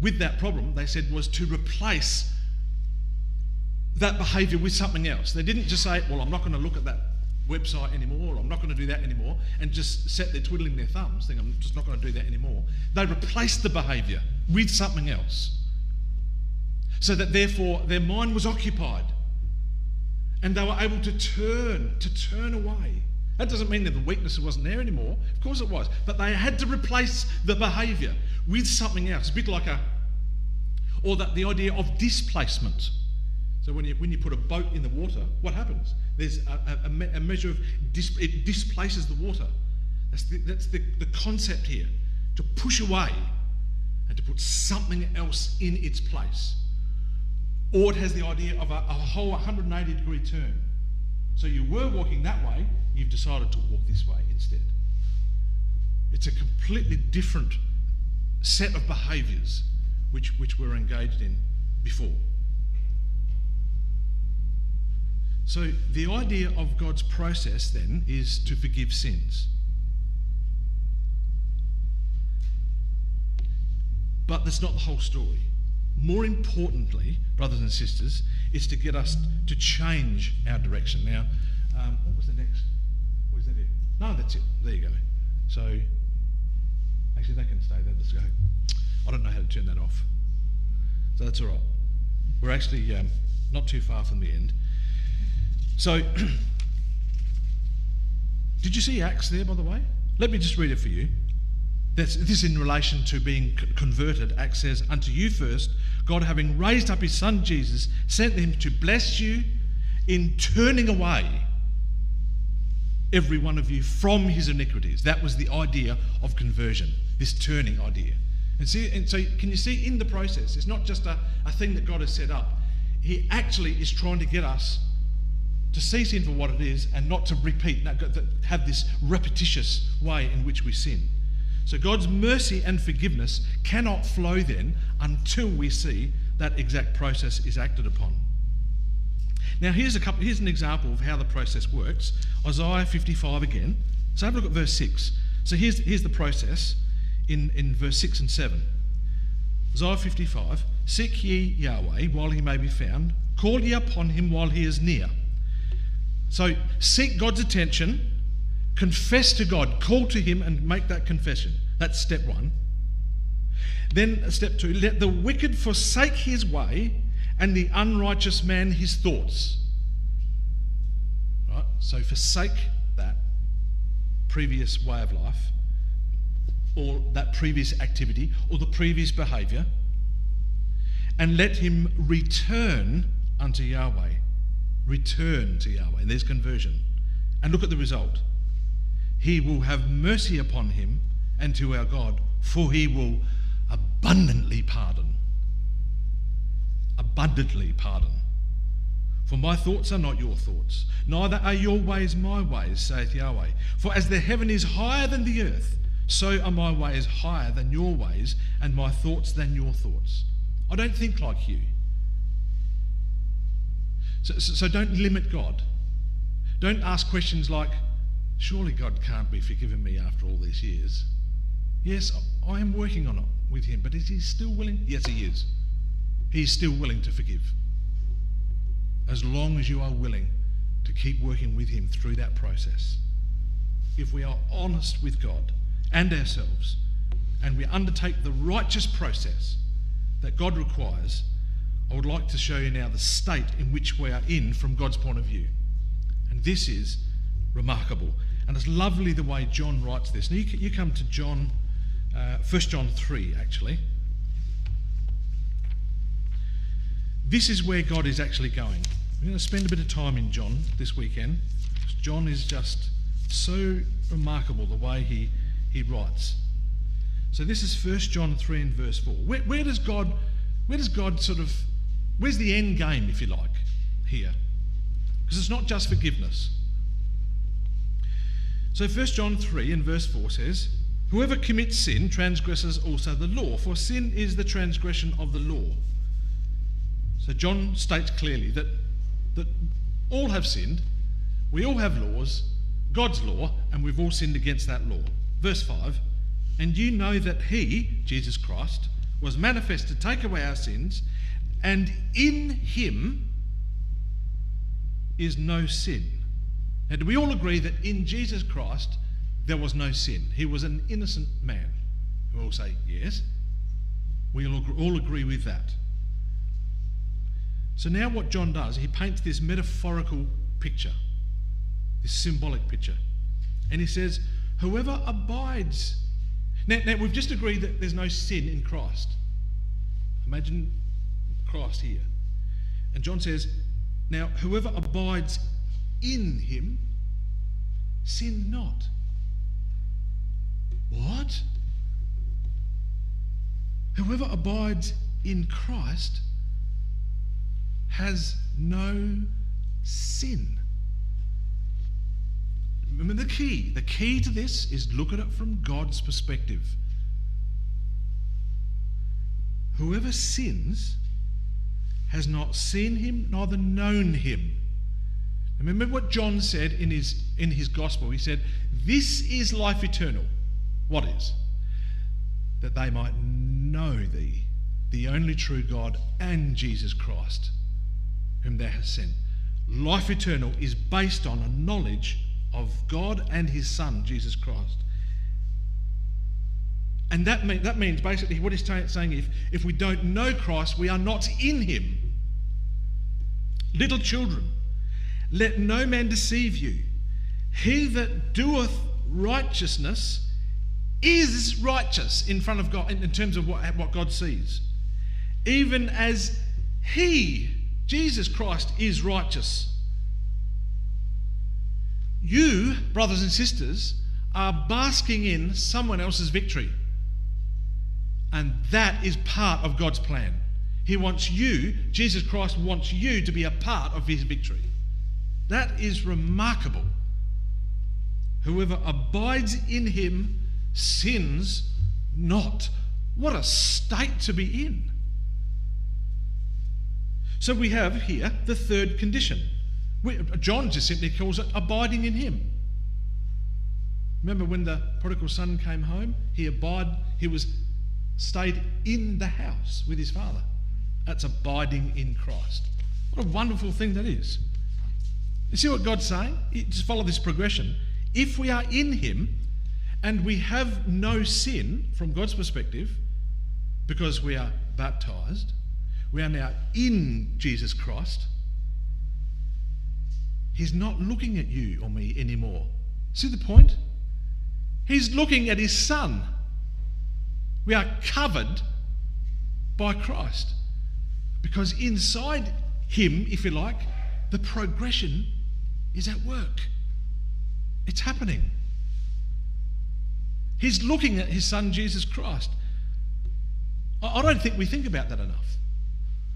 with that problem, they said, was to replace that behaviour with something else. They didn't just say, well, I'm not going to look at that website anymore, or I'm not going to do that anymore, and just sat there twiddling their thumbs, thinking, I'm just not going to do that anymore. They replaced the behaviour with something else. So that therefore their mind was occupied. And they were able to turn, to turn away. That doesn't mean that the weakness wasn't there anymore. Of course it was. But they had to replace the behaviour with something else. A bit like a, or that the idea of displacement. So when you, when you put a boat in the water, what happens? There's a, a, a measure of, dis, it displaces the water. That's, the, that's the, the concept here. To push away and to put something else in its place. Or it has the idea of a, a whole 180 degree turn. So you were walking that way, you've decided to walk this way instead. It's a completely different set of behaviours which, which we're engaged in before. So the idea of God's process then is to forgive sins. But that's not the whole story. More importantly, brothers and sisters, is to get us to change our direction. Now, um, what was the next? Was that it? No, that's it. There you go. So, actually, they can stay there. Let's go. I don't know how to turn that off. So that's all right. We're actually um, not too far from the end. So, *clears throat* did you see Acts there, by the way? Let me just read it for you. That's, this in relation to being converted. Acts says, Unto you first, God, having raised up his Son Jesus, sent him to bless you in turning away every one of you from his iniquities. That was the idea of conversion, this turning idea. And see, and so can you see in the process, it's not just a, a thing that God has set up. He actually is trying to get us to see sin for what it is and not to repeat, not have this repetitious way in which we sin. So God's mercy and forgiveness cannot flow then until we see that exact process is acted upon. Now here's a couple here's an example of how the process works. Isaiah 55 again. So have a look at verse 6. So here's, here's the process in, in verse 6 and 7. Isaiah 55 Seek ye Yahweh while he may be found, call ye upon him while he is near. So seek God's attention Confess to God, call to Him and make that confession. That's step one. Then, step two, let the wicked forsake his way and the unrighteous man his thoughts. Right? So, forsake that previous way of life or that previous activity or the previous behavior and let him return unto Yahweh. Return to Yahweh. And there's conversion. And look at the result he will have mercy upon him and to our God, for he will abundantly pardon. Abundantly pardon. For my thoughts are not your thoughts, neither are your ways my ways, saith Yahweh. For as the heaven is higher than the earth, so are my ways higher than your ways, and my thoughts than your thoughts. I don't think like you. So, so, so don't limit God. Don't ask questions like, Surely God can't be forgiven me after all these years. Yes, I am working on it with Him, but is He still willing? Yes, He is. He is still willing to forgive. As long as you are willing to keep working with Him through that process. If we are honest with God and ourselves, and we undertake the righteous process that God requires, I would like to show you now the state in which we are in from God's point of view. And this is remarkable. And it's lovely the way John writes this. Now, you, come to John, uh, 1 John 3, actually. This is where God is actually going. We're going to spend a bit of time in John this weekend. John is just so remarkable the way he, he writes. So this is 1 John 3 and verse 4. Where, where does God where does God sort of where's the end game, if you like, here? Because it's not just forgiveness. So 1 John 3 and verse 4 says, Whoever commits sin transgresses also the law, for sin is the transgression of the law. So John states clearly that, that all have sinned, we all have laws, God's law, and we've all sinned against that law. Verse 5 And you know that He, Jesus Christ, was manifest to take away our sins, and in Him is no sin. Now, do we all agree that in Jesus Christ there was no sin? He was an innocent man. We all say yes. We all agree with that. So now what John does, he paints this metaphorical picture, this symbolic picture. And he says, whoever abides. Now, now we've just agreed that there's no sin in Christ. Imagine Christ here. And John says, now whoever abides in him, sin not. What? Whoever abides in Christ has no sin. Remember the key. The key to this is look at it from God's perspective. Whoever sins has not seen him, neither known him. Remember what John said in his, in his gospel? He said, This is life eternal. What is? That they might know thee, the only true God, and Jesus Christ, whom thou hast sent. Life eternal is based on a knowledge of God and his Son, Jesus Christ. And that, mean, that means basically what he's saying if, if we don't know Christ, we are not in him. Little children, let no man deceive you. He that doeth righteousness is righteous in front of God in, terms of what, what God sees. Even as he, Jesus Christ, is righteous. You, brothers and sisters, are basking in someone else's victory. And that is part of God's plan. He wants you, Jesus Christ wants you to be a part of his victory. That is remarkable. Whoever abides in him sins not. What a state to be in. So we have here the third condition. John just simply calls it abiding in him. Remember when the prodigal son came home? He abide, he was stayed in the house with his father. That's abiding in Christ. What a wonderful thing that is. You see what God's saying? Just follow this progression. If we are in Him and we have no sin from God's perspective, because we are baptized, we are now in Jesus Christ, He's not looking at you or me anymore. See the point? He's looking at His Son. We are covered by Christ. Because inside Him, if you like, the progression is at work. It's happening. He's looking at His Son, Jesus Christ. I don't think we think about that enough.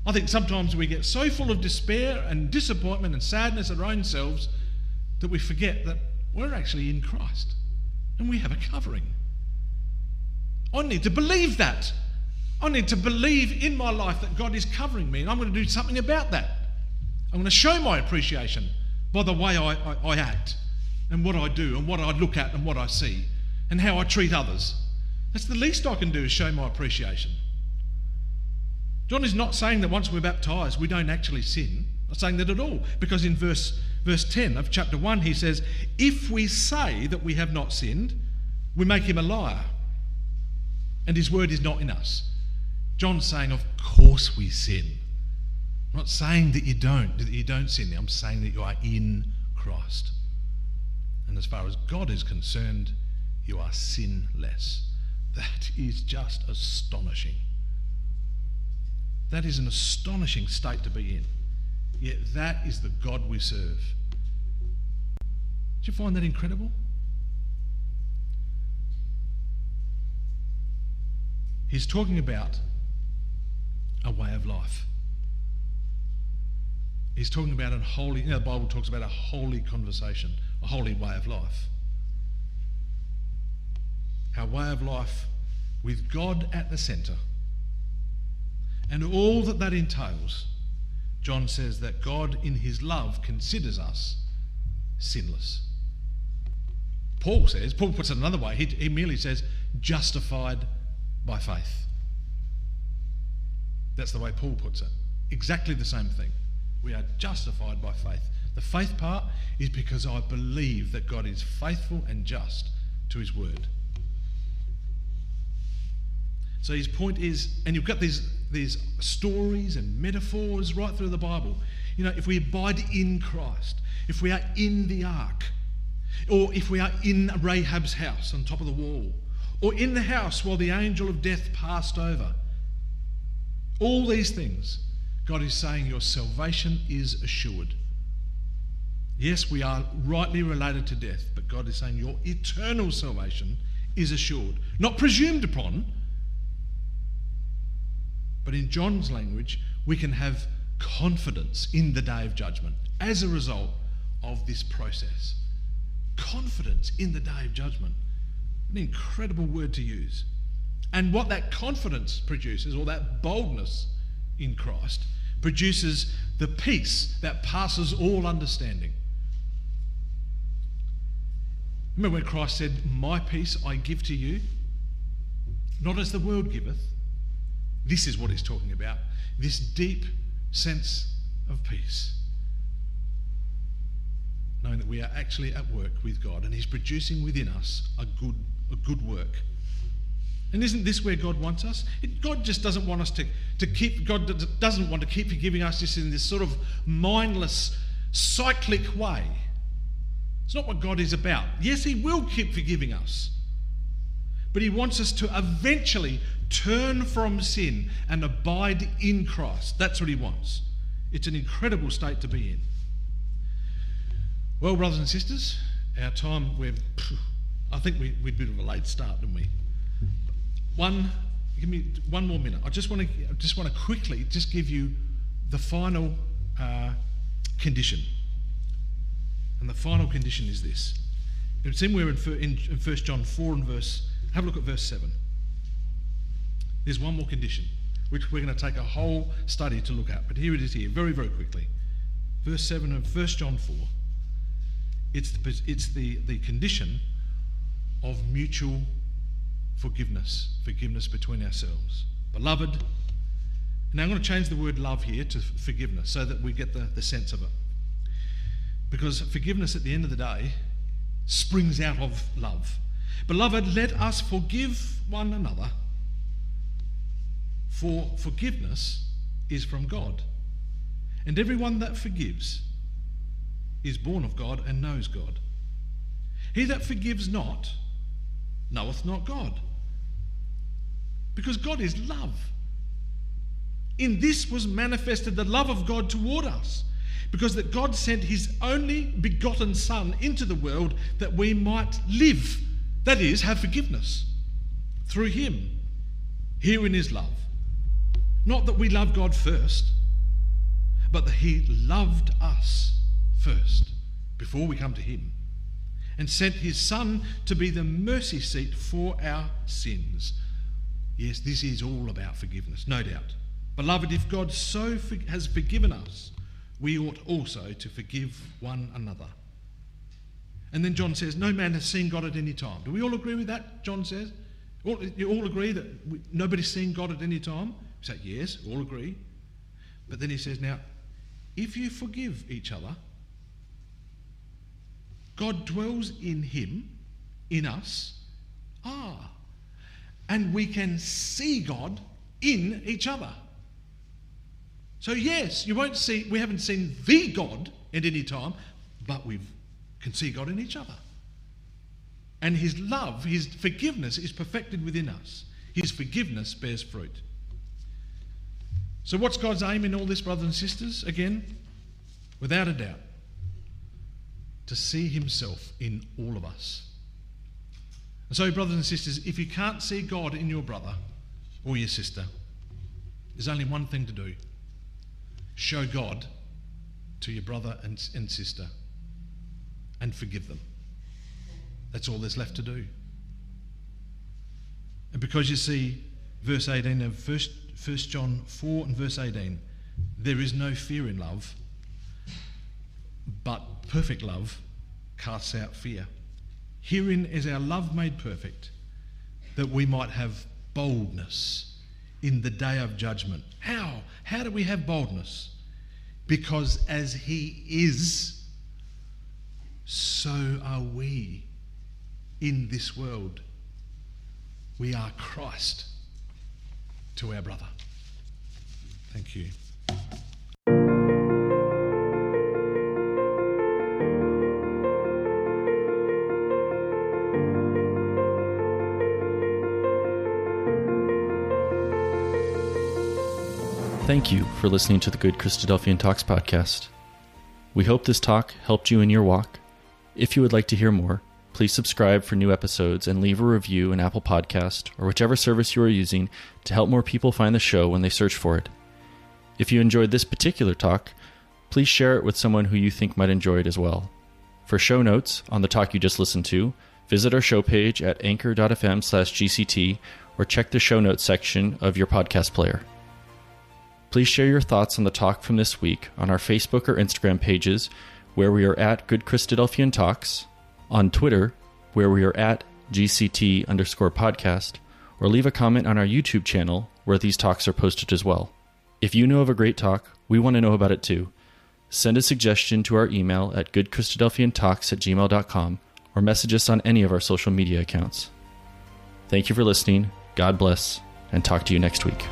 I think sometimes we get so full of despair and disappointment and sadness at our own selves that we forget that we're actually in Christ and we have a covering. I need to believe that. I need to believe in my life that God is covering me and I'm going to do something about that. I'm going to show my appreciation by the way I, I, I act and what I do and what I look at and what I see and how I treat others. That's the least I can do is show my appreciation. John is not saying that once we're baptized, we don't actually sin. Not saying that at all. Because in verse, verse 10 of chapter 1, he says, If we say that we have not sinned, we make him a liar and his word is not in us. John's saying, Of course we sin. I'm not saying that you don't, that you don't sin. I'm saying that you are in Christ. And as far as God is concerned, you are sinless. That is just astonishing. That is an astonishing state to be in. Yet that is the God we serve. Do you find that incredible? He's talking about a way of life. He's talking about a holy, you know, the Bible talks about a holy conversation, a holy way of life. Our way of life with God at the centre. And all that that entails, John says that God, in his love, considers us sinless. Paul says, Paul puts it another way, he, he merely says, justified by faith. That's the way Paul puts it. Exactly the same thing. We are justified by faith. The faith part is because I believe that God is faithful and just to his word. So his point is, and you've got these, these stories and metaphors right through the Bible. You know, if we abide in Christ, if we are in the ark, or if we are in Rahab's house on top of the wall, or in the house while the angel of death passed over. All these things, God is saying your salvation is assured. Yes, we are rightly related to death, but God is saying your eternal salvation is assured. Not presumed upon, but in John's language, we can have confidence in the day of judgment as a result of this process. Confidence in the day of judgment. An incredible word to use. And what that confidence produces, or that boldness in Christ, produces the peace that passes all understanding. Remember when Christ said, My peace I give to you, not as the world giveth. This is what he's talking about this deep sense of peace. Knowing that we are actually at work with God and he's producing within us a good, a good work. And isn't this where God wants us? God just doesn't want us to, to keep, God doesn't want to keep forgiving us just in this sort of mindless, cyclic way. It's not what God is about. Yes, He will keep forgiving us. But He wants us to eventually turn from sin and abide in Christ. That's what He wants. It's an incredible state to be in. Well, brothers and sisters, our time, we're, I think we, we did a bit of a late start, didn't we? One, give me one more minute. I just want to, just want to quickly just give you the final uh, condition. And the final condition is this. It's in in, in, in 1 John 4 and verse, have a look at verse 7. There's one more condition, which we're going to take a whole study to look at. But here it is here, very, very quickly. Verse 7 of 1 John 4. It's the, it's the, the condition of mutual forgiveness, forgiveness between ourselves. Beloved, now I'm going to change the word love here to forgiveness so that we get the, the sense of it. Because forgiveness at the end of the day springs out of love. Beloved, let us forgive one another, for forgiveness is from God. And everyone that forgives is born of God and knows God. He that forgives not knoweth not God, because God is love. In this was manifested the love of God toward us because that God sent his only begotten Son into the world that we might live, that is, have forgiveness through him. Herein is love. Not that we love God first, but that he loved us first before we come to him and sent his Son to be the mercy seat for our sins. Yes, this is all about forgiveness, no doubt. Beloved, if God so has forgiven us, we ought also to forgive one another. And then John says, No man has seen God at any time. Do we all agree with that? John says. All, you all agree that we, nobody's seen God at any time? We say, Yes, all agree. But then he says, Now, if you forgive each other, God dwells in him, in us. Ah, and we can see God in each other. So, yes, you won't see, we haven't seen the God at any time, but we can see God in each other. And His love, His forgiveness is perfected within us. His forgiveness bears fruit. So, what's God's aim in all this, brothers and sisters? Again, without a doubt, to see Himself in all of us. And so, brothers and sisters, if you can't see God in your brother or your sister, there's only one thing to do show God to your brother and, and sister and forgive them. That's all there's left to do. And because you see, verse 18 of 1, 1 John 4 and verse 18, there is no fear in love, but perfect love casts out fear. Herein is our love made perfect, that we might have boldness in the day of judgment. How? How do we have boldness? Because as He is, so are we in this world. We are Christ to our brother. Thank you. Thank you for listening to the Good Christadelphian Talks podcast. We hope this talk helped you in your walk. If you would like to hear more, please subscribe for new episodes and leave a review in Apple Podcast or whichever service you are using to help more people find the show when they search for it. If you enjoyed this particular talk, please share it with someone who you think might enjoy it as well. For show notes on the talk you just listened to, visit our show page at anchor.fm slash GCT or check the show notes section of your podcast player. Please share your thoughts on the talk from this week on our Facebook or Instagram pages, where we are at Good Christadelphian Talks, on Twitter, where we are at GCT underscore podcast, or leave a comment on our YouTube channel where these talks are posted as well. If you know of a great talk, we want to know about it too. Send a suggestion to our email at goodchristadelphiantalks at gmail.com or message us on any of our social media accounts. Thank you for listening. God bless, and talk to you next week.